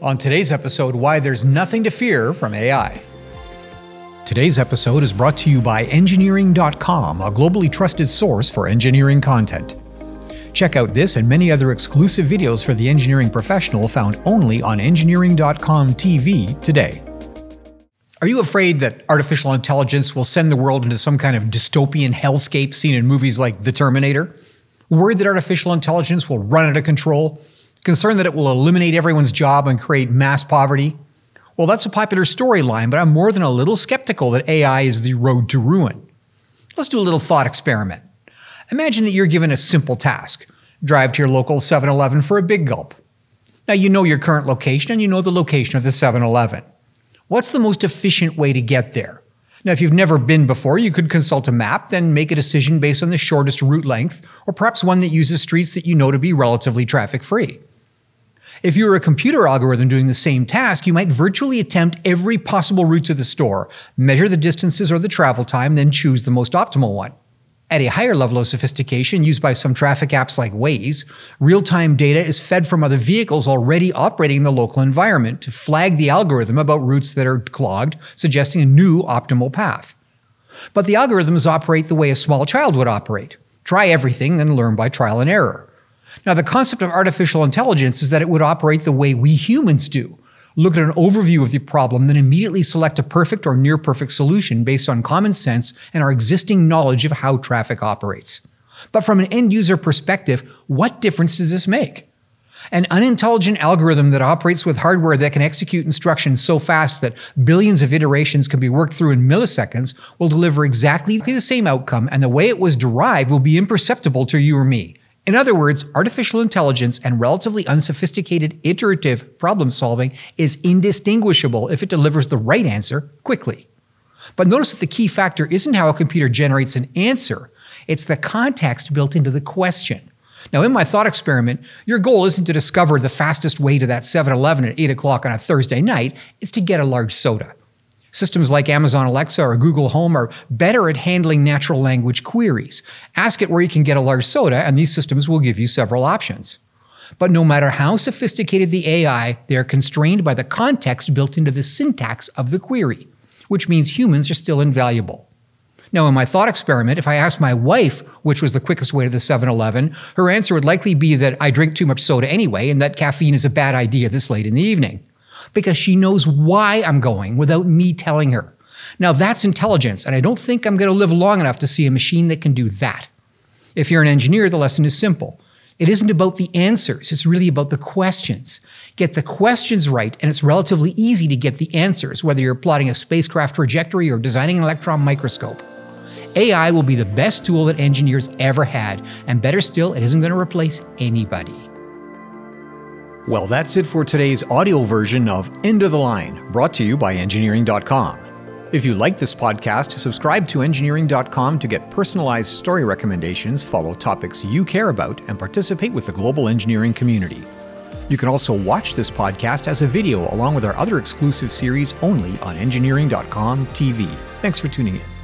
On today's episode, why there's nothing to fear from AI. Today's episode is brought to you by Engineering.com, a globally trusted source for engineering content. Check out this and many other exclusive videos for the engineering professional found only on Engineering.com TV today. Are you afraid that artificial intelligence will send the world into some kind of dystopian hellscape seen in movies like The Terminator? Worried that artificial intelligence will run out of control? Concerned that it will eliminate everyone's job and create mass poverty? Well, that's a popular storyline, but I'm more than a little skeptical that AI is the road to ruin. Let's do a little thought experiment. Imagine that you're given a simple task drive to your local 7 Eleven for a big gulp. Now, you know your current location and you know the location of the 7 Eleven. What's the most efficient way to get there? Now, if you've never been before, you could consult a map, then make a decision based on the shortest route length, or perhaps one that uses streets that you know to be relatively traffic free. If you were a computer algorithm doing the same task, you might virtually attempt every possible route to the store, measure the distances or the travel time, then choose the most optimal one. At a higher level of sophistication, used by some traffic apps like Waze, real time data is fed from other vehicles already operating in the local environment to flag the algorithm about routes that are clogged, suggesting a new optimal path. But the algorithms operate the way a small child would operate try everything, then learn by trial and error. Now, the concept of artificial intelligence is that it would operate the way we humans do look at an overview of the problem, then immediately select a perfect or near perfect solution based on common sense and our existing knowledge of how traffic operates. But from an end user perspective, what difference does this make? An unintelligent algorithm that operates with hardware that can execute instructions so fast that billions of iterations can be worked through in milliseconds will deliver exactly the same outcome, and the way it was derived will be imperceptible to you or me. In other words, artificial intelligence and relatively unsophisticated iterative problem solving is indistinguishable if it delivers the right answer quickly. But notice that the key factor isn't how a computer generates an answer, it's the context built into the question. Now, in my thought experiment, your goal isn't to discover the fastest way to that 7 Eleven at 8 o'clock on a Thursday night, it's to get a large soda. Systems like Amazon Alexa or Google Home are better at handling natural language queries. Ask it where you can get a large soda, and these systems will give you several options. But no matter how sophisticated the AI, they are constrained by the context built into the syntax of the query, which means humans are still invaluable. Now, in my thought experiment, if I asked my wife which was the quickest way to the 7 Eleven, her answer would likely be that I drink too much soda anyway and that caffeine is a bad idea this late in the evening because she knows why I'm going without me telling her. Now, that's intelligence, and I don't think I'm going to live long enough to see a machine that can do that. If you're an engineer, the lesson is simple. It isn't about the answers, it's really about the questions. Get the questions right, and it's relatively easy to get the answers, whether you're plotting a spacecraft trajectory or designing an electron microscope. AI will be the best tool that engineers ever had, and better still, it isn't going to replace anybody. Well, that's it for today's audio version of End of the Line, brought to you by Engineering.com. If you like this podcast, subscribe to Engineering.com to get personalized story recommendations, follow topics you care about, and participate with the global engineering community. You can also watch this podcast as a video along with our other exclusive series only on Engineering.com TV. Thanks for tuning in.